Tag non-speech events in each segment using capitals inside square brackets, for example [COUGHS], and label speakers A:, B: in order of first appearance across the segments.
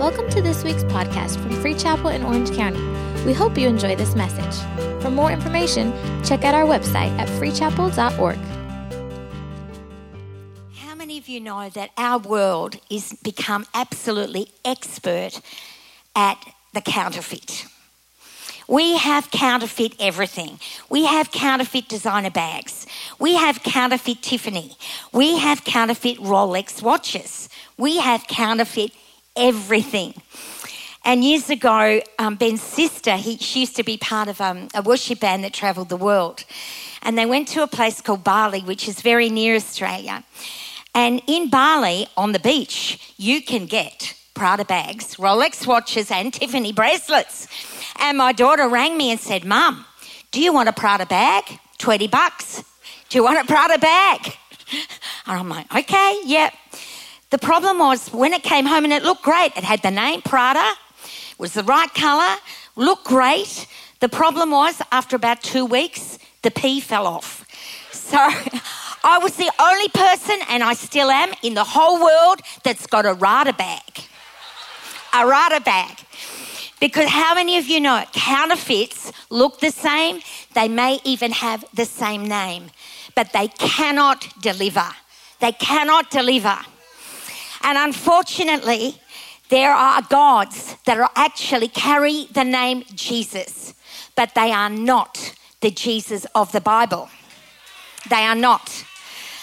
A: Welcome to this week's podcast from Free Chapel in Orange County. We hope you enjoy this message. For more information, check out our website at freechapel.org.
B: How many of you know that our world is become absolutely expert at the counterfeit? We have counterfeit everything. We have counterfeit designer bags. We have counterfeit Tiffany. We have counterfeit Rolex watches. We have counterfeit everything. And years ago, um, Ben's sister, he, she used to be part of um, a worship band that travelled the world. And they went to a place called Bali, which is very near Australia. And in Bali, on the beach, you can get Prada bags, Rolex watches, and Tiffany bracelets. And my daughter rang me and said, Mum, do you want a Prada bag? 20 bucks. Do you want a Prada bag? [LAUGHS] And I'm like, okay, yep. The problem was when it came home and it looked great, it had the name Prada, was the right colour, looked great. The problem was after about two weeks, the P fell off. So [LAUGHS] I was the only person, and I still am, in the whole world that's got a Rada bag. A Rada bag. Because how many of you know it? counterfeits look the same? They may even have the same name, but they cannot deliver. They cannot deliver. And unfortunately, there are gods that are actually carry the name Jesus, but they are not the Jesus of the Bible. They are not.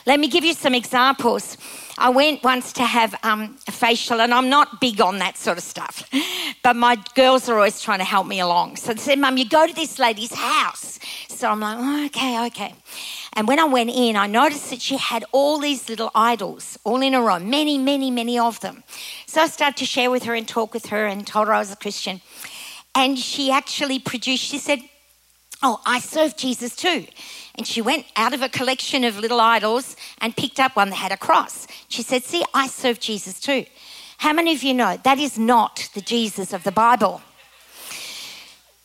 B: Let me give you some examples. I went once to have um, a facial, and I'm not big on that sort of stuff, [LAUGHS] but my girls are always trying to help me along. So they said, Mum, you go to this lady's house. So I'm like, oh, okay, okay. And when I went in, I noticed that she had all these little idols all in a row, many, many, many of them. So I started to share with her and talk with her and told her I was a Christian. And she actually produced, she said, Oh, I serve Jesus too. And she went out of a collection of little idols and picked up one that had a cross. She said, See, I serve Jesus too. How many of you know that is not the Jesus of the Bible?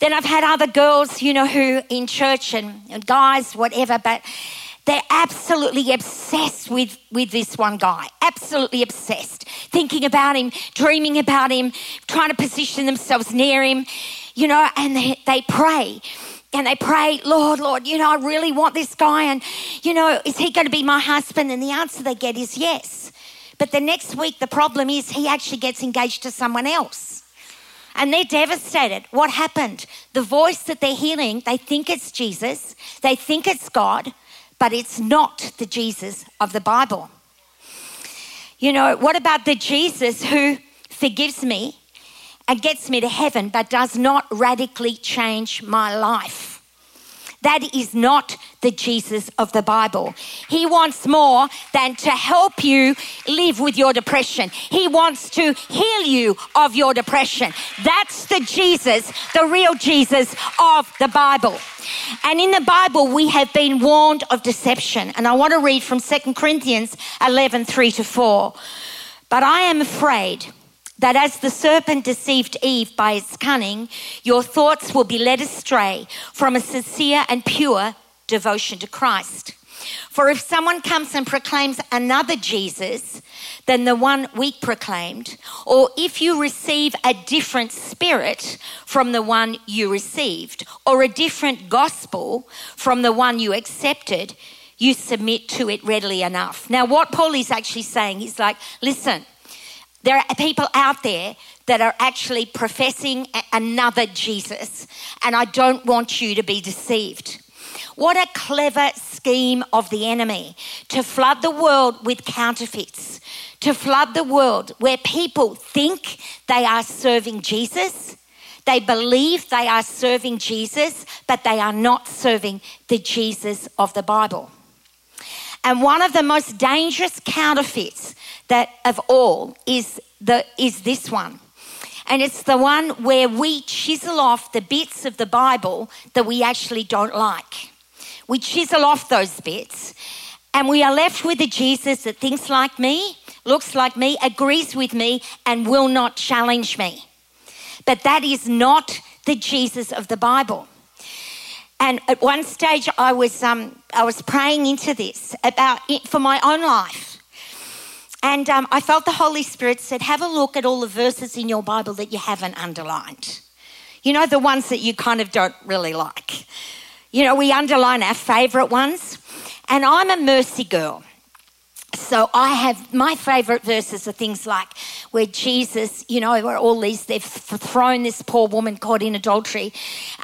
B: Then I've had other girls, you know, who in church and, and guys, whatever, but they're absolutely obsessed with, with this one guy, absolutely obsessed, thinking about him, dreaming about him, trying to position themselves near him, you know, and they, they pray. And they pray, Lord, Lord, you know, I really want this guy, and, you know, is he going to be my husband? And the answer they get is yes. But the next week, the problem is he actually gets engaged to someone else and they're devastated. What happened? The voice that they're hearing, they think it's Jesus, they think it's God, but it's not the Jesus of the Bible. You know, what about the Jesus who forgives me and gets me to heaven, but does not radically change my life? That is not the Jesus of the Bible. He wants more than to help you live with your depression. He wants to heal you of your depression. That's the Jesus, the real Jesus of the Bible. And in the Bible, we have been warned of deception. And I want to read from 2 Corinthians 11 3 to 4. But I am afraid that as the serpent deceived Eve by its cunning, your thoughts will be led astray from a sincere and pure devotion to Christ. For if someone comes and proclaims another Jesus than the one we proclaimed, or if you receive a different spirit from the one you received, or a different gospel from the one you accepted, you submit to it readily enough. Now, what Paul is actually saying, is like, listen, there are people out there that are actually professing another Jesus, and I don't want you to be deceived. What a clever scheme of the enemy to flood the world with counterfeits, to flood the world where people think they are serving Jesus. They believe they are serving Jesus, but they are not serving the Jesus of the Bible. And one of the most dangerous counterfeits that of all is the is this one. And it's the one where we chisel off the bits of the Bible that we actually don't like. We chisel off those bits and we are left with a Jesus that thinks like me, looks like me, agrees with me, and will not challenge me. But that is not the Jesus of the Bible. And at one stage, I was, um, I was praying into this about it for my own life. And um, I felt the Holy Spirit said, Have a look at all the verses in your Bible that you haven't underlined. You know, the ones that you kind of don't really like. You know, we underline our favourite ones. And I'm a mercy girl. So I have my favourite verses are things like where Jesus, you know, where all these they've thrown this poor woman caught in adultery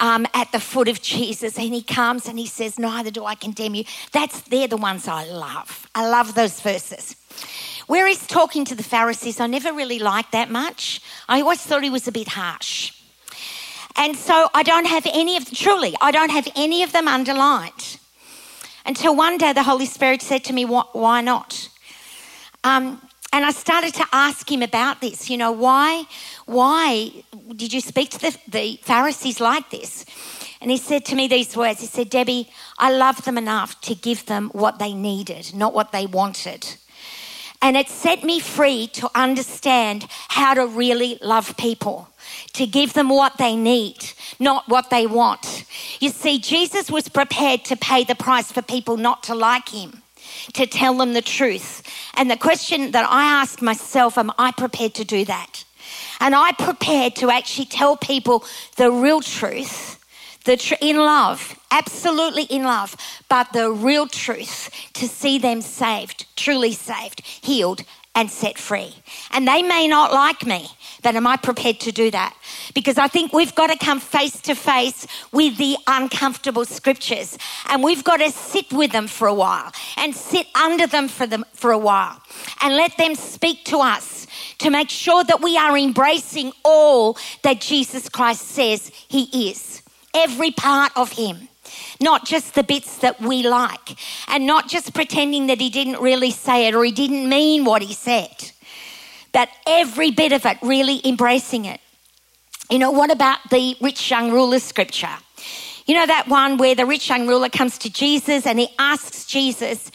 B: um, at the foot of Jesus, and he comes and he says, "Neither do I condemn you." That's they're the ones I love. I love those verses. Where he's talking to the Pharisees, I never really liked that much. I always thought he was a bit harsh. And so I don't have any of, truly, I don't have any of them underlined. Until one day the Holy Spirit said to me, Why not? Um, and I started to ask him about this. You know, why, why did you speak to the, the Pharisees like this? And he said to me these words He said, Debbie, I love them enough to give them what they needed, not what they wanted. And it set me free to understand how to really love people to give them what they need, not what they want. You see, Jesus was prepared to pay the price for people not to like him, to tell them the truth. And the question that I ask myself, am I prepared to do that? And I prepared to actually tell people the real truth, the tr- in love, absolutely in love, but the real truth to see them saved, truly saved, healed, and set free. And they may not like me, but am I prepared to do that? Because I think we've got to come face to face with the uncomfortable scriptures and we've got to sit with them for a while and sit under them for them for a while and let them speak to us to make sure that we are embracing all that Jesus Christ says he is. Every part of him not just the bits that we like, and not just pretending that he didn't really say it or he didn't mean what he said but every bit of it, really embracing it. You know, what about the rich young ruler scripture? You know, that one where the rich young ruler comes to Jesus and he asks Jesus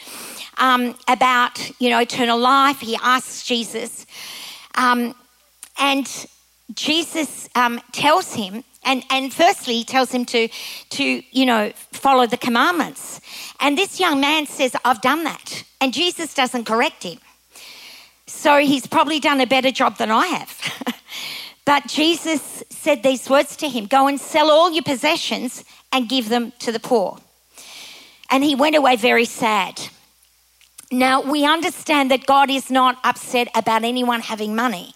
B: um, about, you know, eternal life. He asks Jesus. Um, and Jesus um, tells him, and, and firstly, he tells him to, to, you know, follow the commandments. And this young man says, I've done that. And Jesus doesn't correct him. So he's probably done a better job than I have. [LAUGHS] but Jesus said these words to him Go and sell all your possessions and give them to the poor. And he went away very sad. Now, we understand that God is not upset about anyone having money,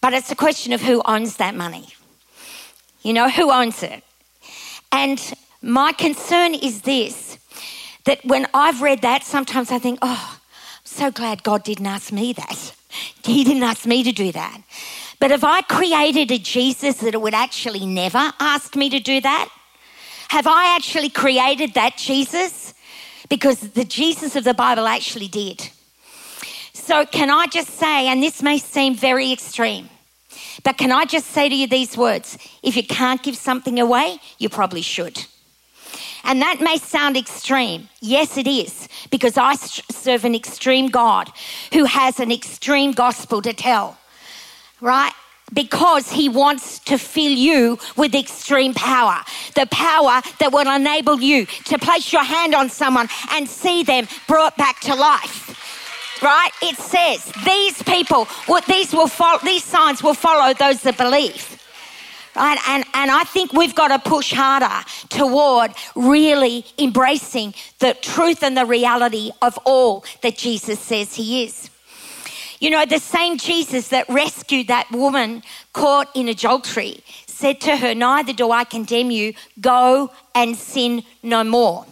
B: but it's a question of who owns that money. You know, who owns it? And my concern is this that when I've read that, sometimes I think, oh, I'm so glad God didn't ask me that. [LAUGHS] He didn't ask me to do that. But if I created a Jesus that would actually never ask me to do that, have I actually created that Jesus? Because the Jesus of the Bible actually did. So, can I just say, and this may seem very extreme, but can I just say to you these words? If you can't give something away, you probably should. And that may sound extreme. Yes, it is, because I serve an extreme God who has an extreme gospel to tell, right? Because he wants to fill you with extreme power. The power that will enable you to place your hand on someone and see them brought back to life right? It says these people, what these will follow, these signs will follow those that believe right? And, and I think we've got to push harder toward really embracing the truth and the reality of all that Jesus says he is. You know, the same Jesus that rescued that woman caught in adultery said to her, Neither do I condemn you, go and sin no more.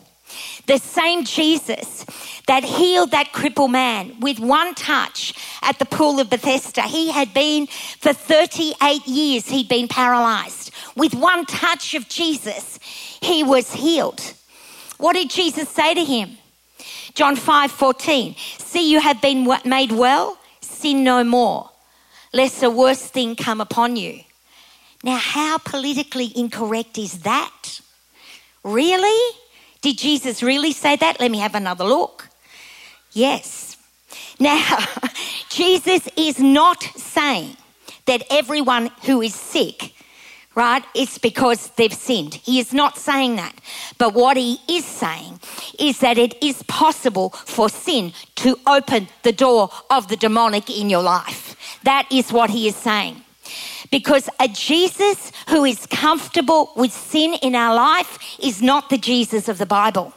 B: The same Jesus that healed that crippled man with one touch at the pool of Bethesda. He had been for 38 years, he'd been paralyzed. With one touch of Jesus, he was healed. What did Jesus say to him? John 5 14. See, you have been made well, sin no more, lest a worse thing come upon you. Now, how politically incorrect is that? Really? Did Jesus really say that? Let me have another look. Yes. Now, [LAUGHS] Jesus is not saying that everyone who is sick, right? It's because they've sinned. He is not saying that. But what he is saying is that it is possible for sin to open the door of the demonic in your life. That is what he is saying. Because a Jesus who is comfortable with sin in our life is not the Jesus of the Bible.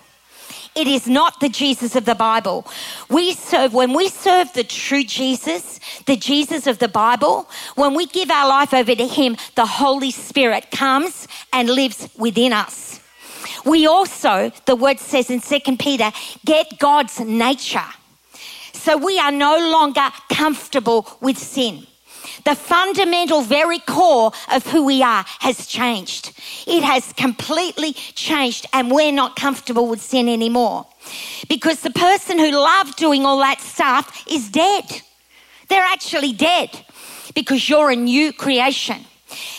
B: It is not the Jesus of the Bible. We serve, when we serve the true Jesus, the Jesus of the Bible, when we give our life over to Him, the Holy Spirit comes and lives within us. We also, the word says in 2 Peter, get God's nature. So we are no longer comfortable with sin. The fundamental, very core of who we are has changed. It has completely changed, and we're not comfortable with sin anymore. Because the person who loved doing all that stuff is dead. They're actually dead because you're a new creation.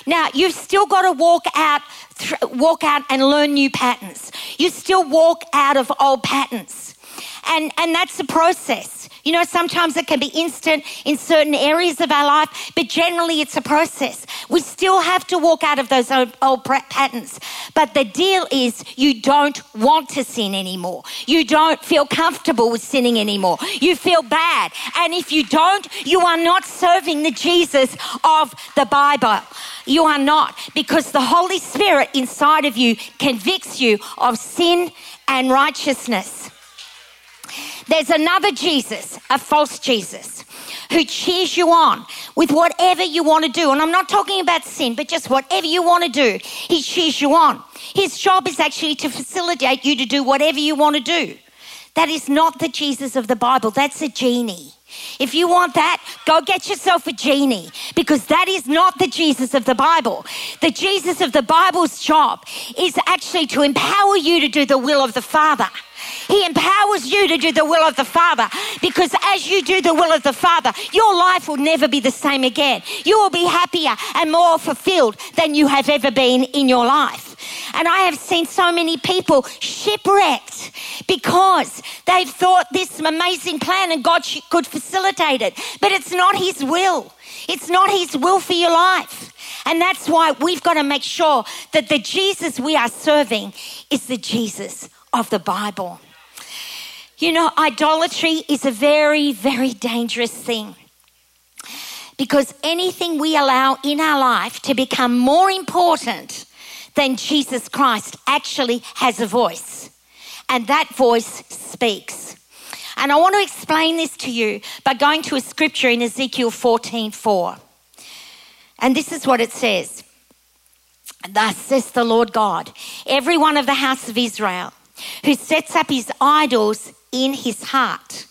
B: Now, you've still got to walk out walk out and learn new patterns. You still walk out of old patterns. And and that's the process. You know, sometimes it can be instant in certain areas of our life, but generally it's a process. We still have to walk out of those old, old patterns. But the deal is you don't want to sin anymore. You don't feel comfortable with sinning anymore. You feel bad. And if you don't, you are not serving the Jesus of the Bible. You are not, because the Holy Spirit inside of you convicts you of sin and righteousness. There's another Jesus, a false Jesus, who cheers you on with whatever you want to do. And I'm not talking about sin, but just whatever you want to do, he cheers you on. His job is actually to facilitate you to do whatever you want to do. That is not the Jesus of the Bible, that's a genie. If you want that, go get yourself a genie because that is not the Jesus of the Bible. The Jesus of the Bible's job is actually to empower you to do the will of the Father. He empowers you to do the will of the Father because as you do the will of the Father, your life will never be the same again. You will be happier and more fulfilled than you have ever been in your life. And I have seen so many people shipwrecked because they've thought this amazing plan and God could facilitate it. But it's not His will. It's not His will for your life. And that's why we've got to make sure that the Jesus we are serving is the Jesus of the Bible. You know, idolatry is a very, very dangerous thing because anything we allow in our life to become more important than Jesus Christ actually has a voice, and that voice speaks. And I want to explain this to you by going to a scripture in Ezekiel 14 4. And this is what it says Thus says the Lord God, every one of the house of Israel who sets up his idols in his heart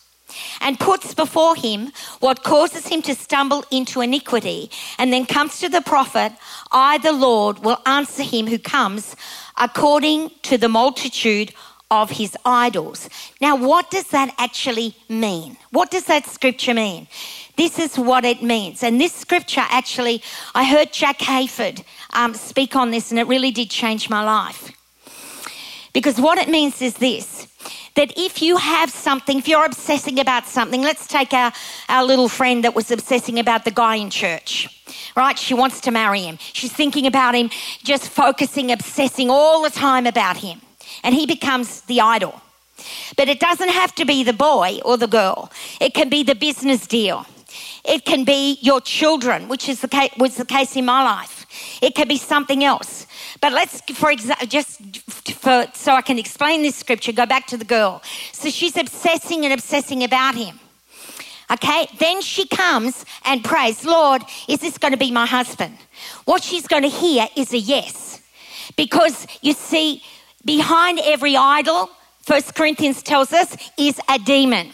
B: and puts before him what causes him to stumble into iniquity, and then comes to the prophet, I, the Lord, will answer him who comes according to the multitude of his idols. Now, what does that actually mean? What does that scripture mean? This is what it means. And this scripture actually, I heard Jack Hayford um, speak on this, and it really did change my life. Because what it means is this that if you have something, if you're obsessing about something, let's take our, our little friend that was obsessing about the guy in church, right? She wants to marry him. She's thinking about him, just focusing, obsessing all the time about him. And he becomes the idol. But it doesn't have to be the boy or the girl, it can be the business deal. It can be your children, which is the case, was the case in my life. It could be something else. But let's, for example, just for, so I can explain this scripture, go back to the girl. So she's obsessing and obsessing about him. Okay, then she comes and prays, Lord, is this going to be my husband? What she's going to hear is a yes. Because you see, behind every idol, First Corinthians tells us, is a demon.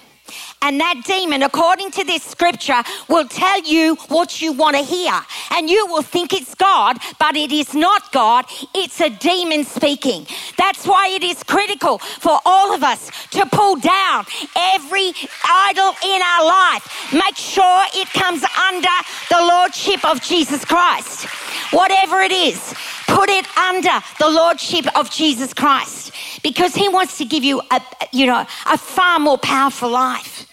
B: And that demon, according to this scripture, will tell you what you want to hear. And you will think it's God, but it is not God. It's a demon speaking. That's why it is critical for all of us to pull down every idol in our life. Make sure it comes under the Lordship of Jesus Christ. Whatever it is, put it under the Lordship of Jesus Christ because He wants to give you a, you know, a far more powerful life.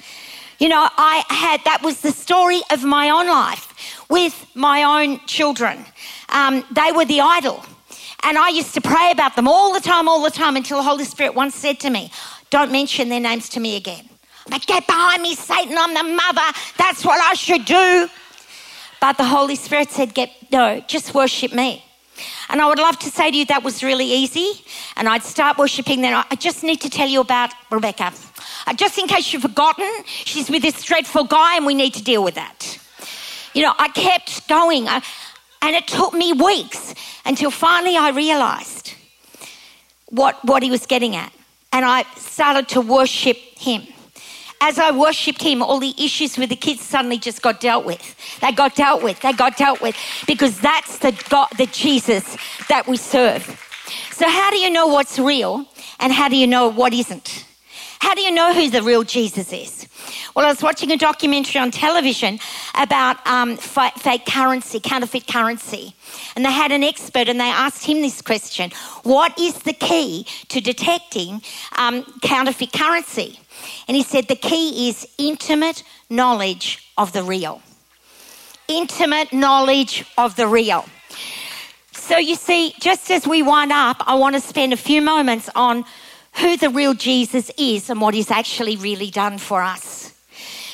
B: You know, I had, that was the story of my own life with my own children. um, they were the idol. And I used to pray about them all the time, all the time, until the Holy Spirit once said to me, Don't mention their names to me again. I'm like, Get behind me, Satan, I'm the mother. That's what I should do. But the Holy Spirit said, Get no, just worship me. And I would love to say to you that was really easy. And I'd start worshiping. Then I just need to tell you about Rebecca. Uh, just in case you've forgotten, she's with this dreadful guy and we need to deal with that. You know, I kept going. Uh, and it took me weeks until finally I realized what, what he was getting at. And I started to worship him. As I worshipped him, all the issues with the kids suddenly just got dealt with. They got dealt with. They got dealt with because that's the God, the Jesus that we serve. So, how do you know what's real and how do you know what isn't? How do you know who the real Jesus is? Well, I was watching a documentary on television about um, fake currency, counterfeit currency. And they had an expert and they asked him this question What is the key to detecting um, counterfeit currency? And he said the key is intimate knowledge of the real. Intimate knowledge of the real. So you see, just as we wind up, I want to spend a few moments on who the real Jesus is and what he's actually really done for us.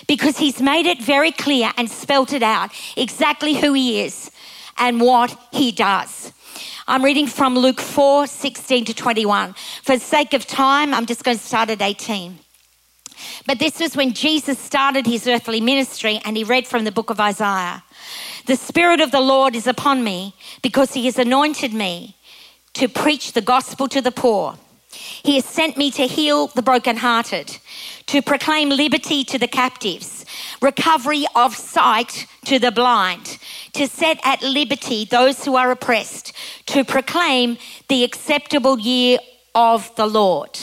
B: Because he's made it very clear and spelt it out exactly who he is and what he does. I'm reading from Luke 4 16 to 21. For the sake of time, I'm just going to start at 18. But this was when Jesus started his earthly ministry and he read from the book of Isaiah. The Spirit of the Lord is upon me because he has anointed me to preach the gospel to the poor. He has sent me to heal the brokenhearted, to proclaim liberty to the captives, recovery of sight to the blind, to set at liberty those who are oppressed, to proclaim the acceptable year of the Lord.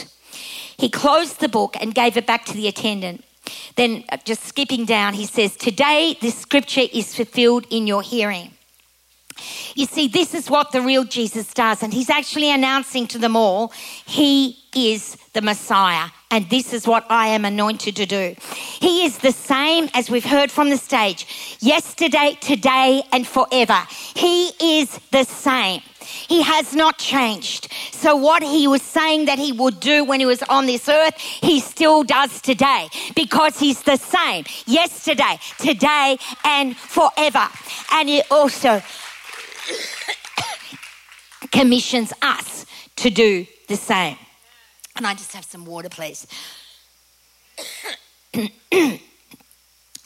B: He closed the book and gave it back to the attendant. Then, uh, just skipping down, he says, Today this scripture is fulfilled in your hearing. You see, this is what the real Jesus does, and he's actually announcing to them all, He is the Messiah, and this is what I am anointed to do. He is the same as we've heard from the stage yesterday, today, and forever. He is the same. He has not changed. So, what he was saying that he would do when he was on this earth, he still does today because he's the same yesterday, today, and forever. And he also [COUGHS] commissions us to do the same. And I just have some water, please. [COUGHS]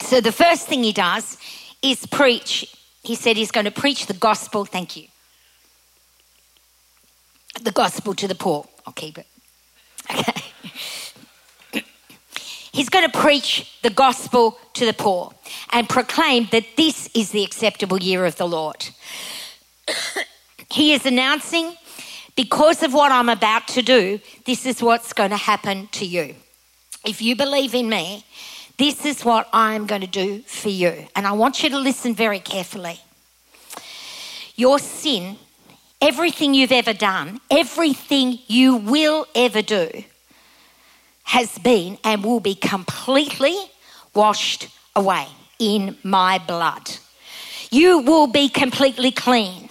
B: so, the first thing he does is preach. He said he's going to preach the gospel. Thank you. The gospel to the poor. I'll keep it. Okay. He's going to preach the gospel to the poor and proclaim that this is the acceptable year of the Lord. he is announcing, because of what I'm about to do, this is what's going to happen to you. If you believe in me, this is what I'm going to do for you. And I want you to listen very carefully. Your sin, everything you've ever done, everything you will ever do, has been and will be completely washed away in my blood. You will be completely clean.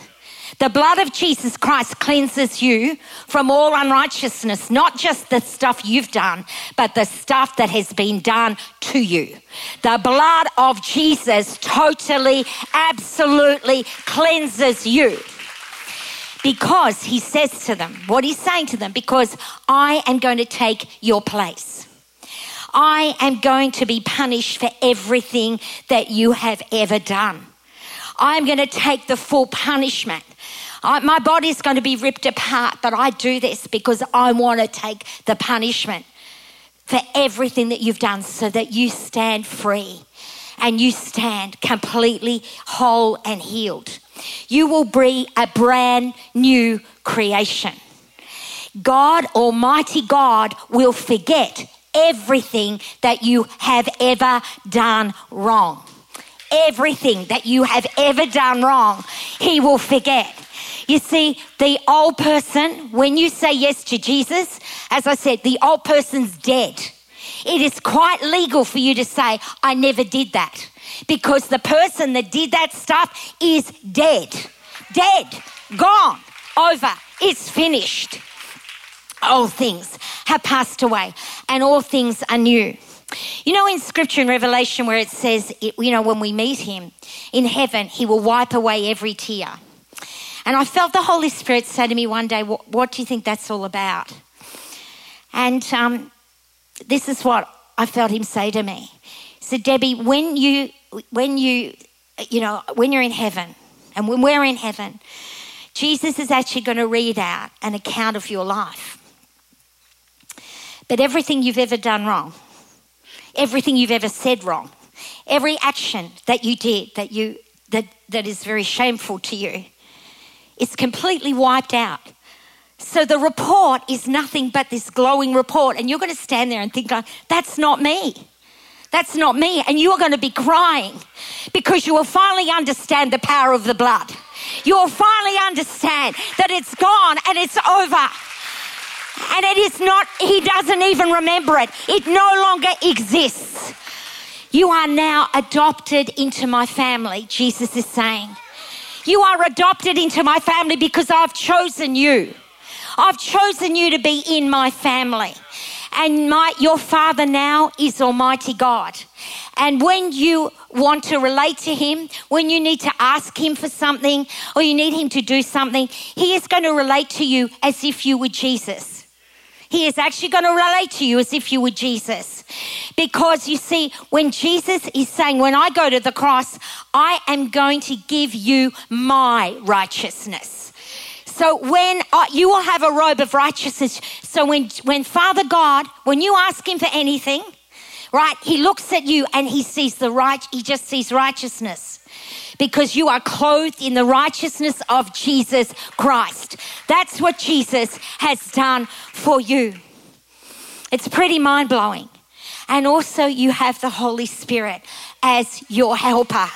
B: The blood of Jesus Christ cleanses you from all unrighteousness, not just the stuff you've done, but the stuff that has been done to you. The blood of Jesus totally, absolutely cleanses you. Because he says to them, what he's saying to them, because I am going to take your place. I am going to be punished for everything that you have ever done. I'm going to take the full punishment. I, my body's going to be ripped apart, but I do this because I want to take the punishment for everything that you've done so that you stand free and you stand completely whole and healed. You will be a brand new creation. God, Almighty God, will forget everything that you have ever done wrong. Everything that you have ever done wrong, He will forget. You see, the old person, when you say yes to Jesus, as I said, the old person's dead. It is quite legal for you to say, I never did that. Because the person that did that stuff is dead. dead, gone, over, it's finished. All things have passed away, and all things are new. You know, in scripture in Revelation, where it says, you know, when we meet him in heaven, he will wipe away every tear. And I felt the Holy Spirit say to me one day, What, what do you think that's all about? And um, this is what I felt him say to me. He said, Debbie, when you, when you, you know, when you're in heaven, and when we're in heaven, Jesus is actually going to read out an account of your life. But everything you've ever done wrong, everything you've ever said wrong, every action that you did that you that, that is very shameful to you, it's completely wiped out. So the report is nothing but this glowing report, and you're going to stand there and think, "That's not me." That's not me. And you are going to be crying because you will finally understand the power of the blood. You will finally understand that it's gone and it's over. And it is not, he doesn't even remember it. It no longer exists. You are now adopted into my family, Jesus is saying. You are adopted into my family because I've chosen you. I've chosen you to be in my family. And my, your Father now is Almighty God. And when you want to relate to Him, when you need to ask Him for something or you need Him to do something, He is going to relate to you as if you were Jesus. He is actually going to relate to you as if you were Jesus. Because you see, when Jesus is saying, When I go to the cross, I am going to give you my righteousness. So when uh, you will have a robe of righteousness. So when, when Father God, when you ask him for anything, right, he looks at you and he sees the right, he just sees righteousness because you are clothed in the righteousness of Jesus Christ. That's what Jesus has done for you. It's pretty mind blowing. And also, you have the Holy Spirit as your helper.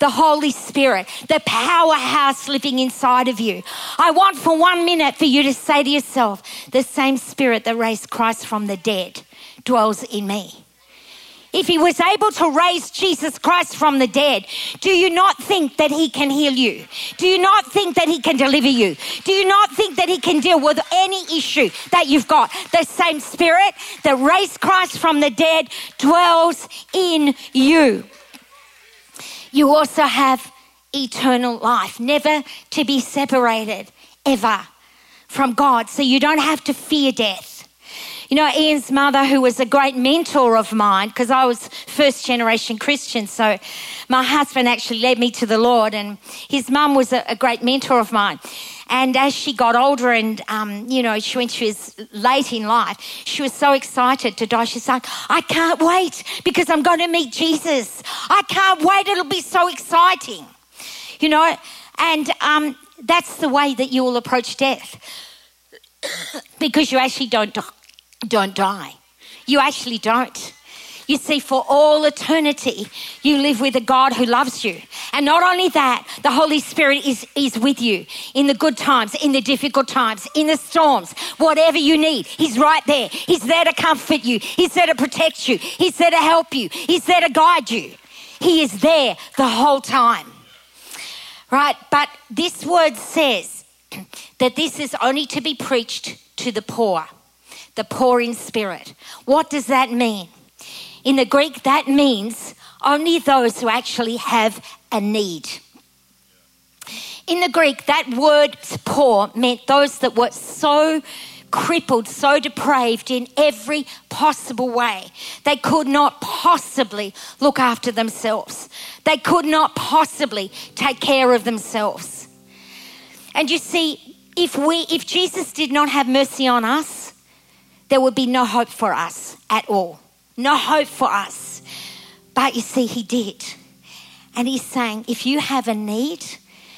B: The Holy Spirit, the powerhouse living inside of you. I want for one minute for you to say to yourself, the same Spirit that raised Christ from the dead dwells in me. If he was able to raise Jesus Christ from the dead, do you not think that he can heal you? Do you not think that he can deliver you? Do you not think that he can deal with any issue that you've got? The same spirit that raised Christ from the dead dwells in you. You also have eternal life, never to be separated ever from God. So you don't have to fear death. You know, Ian's mother, who was a great mentor of mine, because I was first generation Christian, so my husband actually led me to the Lord, and his mum was a, a great mentor of mine. And as she got older and, um, you know, she, when she was late in life, she was so excited to die. She's like, I can't wait because I'm going to meet Jesus. I can't wait. It'll be so exciting. You know, and um, that's the way that you will approach death [COUGHS] because you actually don't don't die. You actually don't. You see, for all eternity, you live with a God who loves you. And not only that, the Holy Spirit is, is with you in the good times, in the difficult times, in the storms, whatever you need. He's right there. He's there to comfort you. He's there to protect you. He's there to help you. He's there to guide you. He is there the whole time. Right? But this word says [CLEARS THROAT] that this is only to be preached to the poor the poor in spirit. What does that mean? In the Greek, that means only those who actually have a need. In the Greek, that word poor meant those that were so crippled, so depraved in every possible way. They could not possibly look after themselves. They could not possibly take care of themselves. And you see, if we if Jesus did not have mercy on us, there would be no hope for us at all. No hope for us. But you see, He did. And He's saying, if you have a need,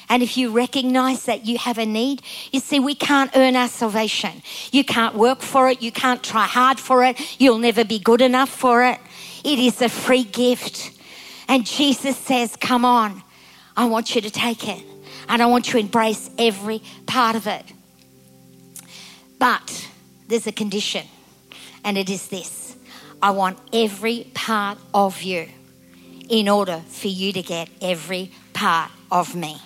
B: and if you recognize that you have a need, you see, we can't earn our salvation. You can't work for it. You can't try hard for it. You'll never be good enough for it. It is a free gift. And Jesus says, Come on, I want you to take it. And I want you to embrace every part of it. But there's a condition, and it is this I want every part of you in order for you to get every part of me.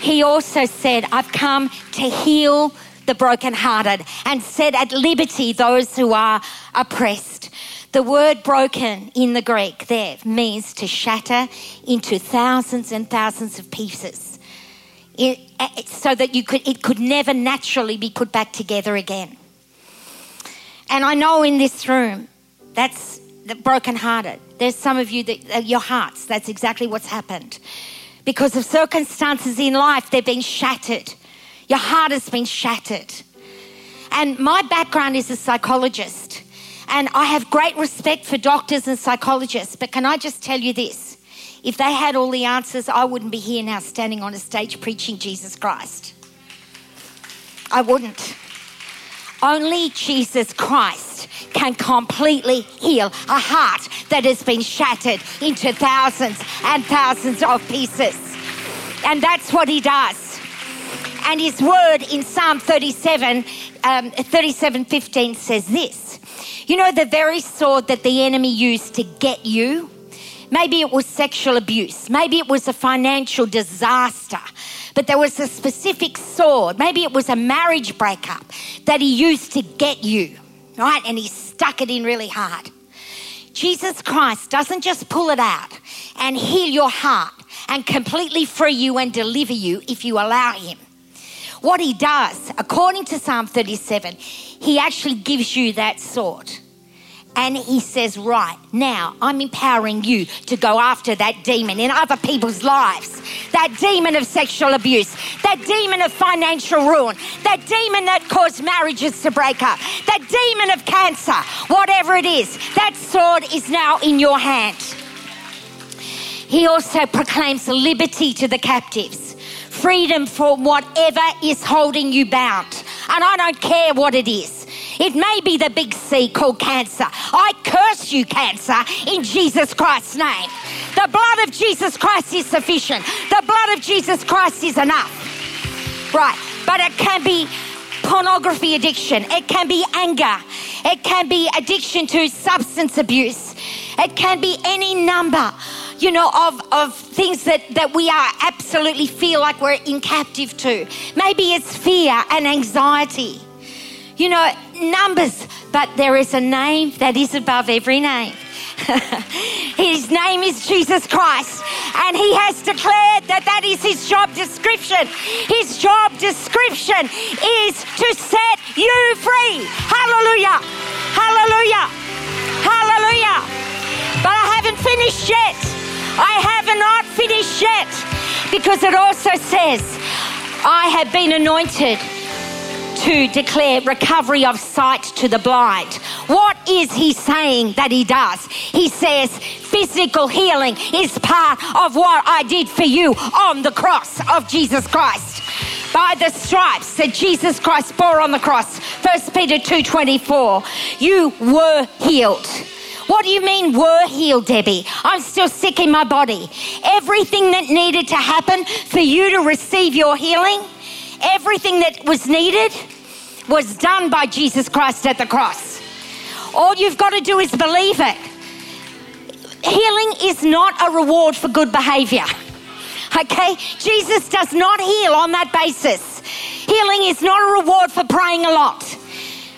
B: he also said, I've come to heal the brokenhearted and set at liberty those who are oppressed. The word broken in the Greek there means to shatter into thousands and thousands of pieces. It, so that you could, it could never naturally be put back together again. And I know in this room, that's the brokenhearted. There's some of you that uh, your hearts, that's exactly what's happened. Because of circumstances in life, they've been shattered. Your heart has been shattered. And my background is a psychologist. And I have great respect for doctors and psychologists. But can I just tell you this? If they had all the answers, I wouldn't be here now standing on a stage preaching Jesus Christ. I wouldn't. Only Jesus Christ can completely heal a heart that has been shattered into thousands and thousands of pieces. And that's what he does. And his word in Psalm 37, um, 37 15 says this You know, the very sword that the enemy used to get you, maybe it was sexual abuse, maybe it was a financial disaster, but there was a specific sword. Maybe it was a marriage breakup that he used to get you, right? And he stuck it in really hard. Jesus Christ doesn't just pull it out and heal your heart and completely free you and deliver you if you allow him. What he does, according to Psalm 37, he actually gives you that sword. And he says, Right, now I'm empowering you to go after that demon in other people's lives. That demon of sexual abuse, that demon of financial ruin, that demon that caused marriages to break up, that demon of cancer, whatever it is, that sword is now in your hand. He also proclaims liberty to the captives, freedom from whatever is holding you bound. And I don't care what it is. It may be the big C called cancer. I curse you, cancer, in Jesus Christ's name. The blood of Jesus Christ is sufficient. The blood of Jesus Christ is enough. Right, but it can be pornography addiction, it can be anger, it can be addiction to substance abuse, it can be any number you know, of, of things that, that we are absolutely feel like we're in captive to. Maybe it's fear and anxiety you know, numbers, but there is a name that is above every name. [LAUGHS] his name is Jesus Christ, and he has declared that that is his job description. His job description is to set you free. Hallelujah! Hallelujah! Hallelujah! But I haven't finished yet. I have not finished yet because it also says, I have been anointed to declare recovery of sight to the blind. What is he saying that he does? He says physical healing is part of what I did for you on the cross of Jesus Christ. By the stripes that Jesus Christ bore on the cross, 1 Peter 2:24, you were healed. What do you mean were healed, Debbie? I'm still sick in my body. Everything that needed to happen for you to receive your healing, everything that was needed was done by Jesus Christ at the cross. All you've got to do is believe it. Healing is not a reward for good behavior. Okay? Jesus does not heal on that basis. Healing is not a reward for praying a lot.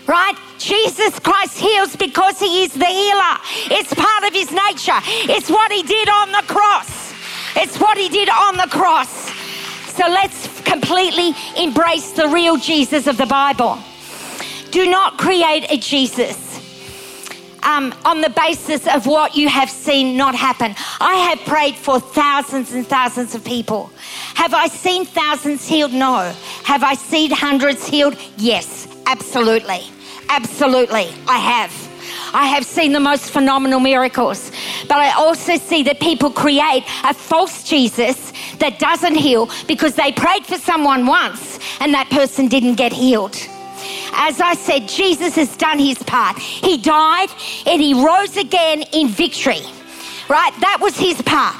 B: Right? Jesus Christ heals because he is the healer. It's part of his nature. It's what he did on the cross. It's what he did on the cross. So let's completely embrace the real Jesus of the Bible. Do not create a Jesus um, on the basis of what you have seen not happen. I have prayed for thousands and thousands of people. Have I seen thousands healed? No. Have I seen hundreds healed? Yes, absolutely. Absolutely, I have. I have seen the most phenomenal miracles. But I also see that people create a false Jesus that doesn't heal because they prayed for someone once and that person didn't get healed. As I said, Jesus has done his part. He died and he rose again in victory. Right? That was his part.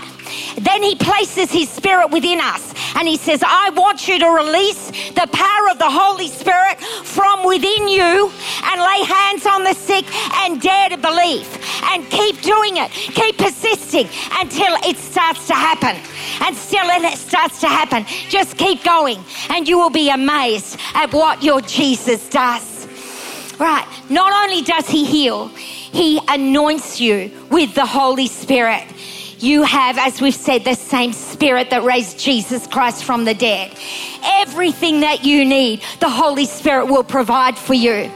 B: Then he places his spirit within us And he says, I want you to release the power of the Holy Spirit from within you and lay hands on the sick and dare to believe. And keep doing it. Keep persisting until it starts to happen. And still it starts to happen. Just keep going and you will be amazed at what your Jesus does. Right. Not only does he heal, he anoints you with the Holy Spirit. You have, as we've said, the same spirit that raised Jesus Christ from the dead. Everything that you need, the Holy Spirit will provide for you.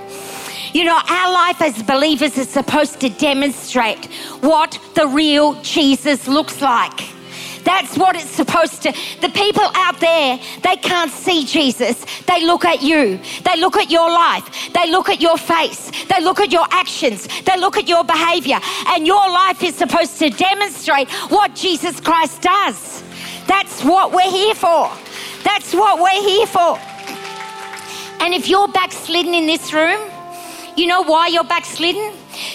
B: You know, our life as believers is supposed to demonstrate what the real Jesus looks like. That's what it's supposed to. The people out there, they can't see Jesus. They look at you. They look at your life. They look at your face. They look at your actions. They look at your behavior. And your life is supposed to demonstrate what Jesus Christ does. That's what we're here for. That's what we're here for. And if you're backslidden in this room, you know why you're backslidden?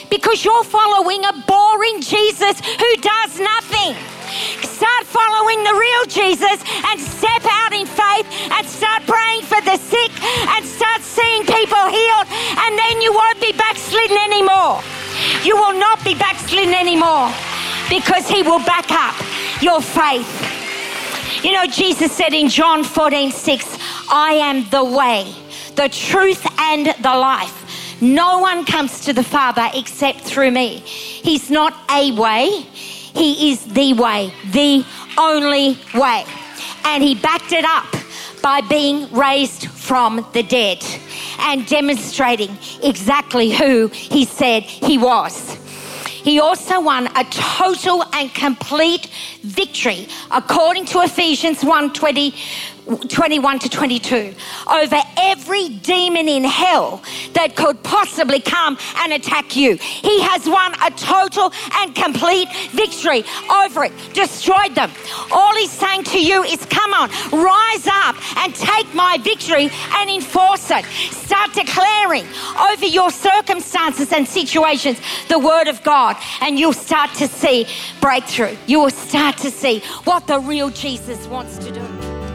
B: Because you're following a boring Jesus who does nothing. Start following the real Jesus and step out in faith and start praying for the sick and start seeing people healed, and then you won't be backslidden anymore. You will not be backslidden anymore because He will back up your faith. You know, Jesus said in John 14 6, I am the way, the truth, and the life. No one comes to the Father except through me. He's not a way, he is the way, the only way. And he backed it up by being raised from the dead and demonstrating exactly who he said he was. He also won a total and complete victory according to Ephesians 1:20 21 to 22 over every demon in hell that could possibly come and attack you. He has won a total and complete victory over it, destroyed them. All he's saying to you is, come on, rise up and take my victory and enforce it. Start declaring over your circumstances and situations the word of God, and you'll start to see breakthrough. You will start to see what the real Jesus wants to do.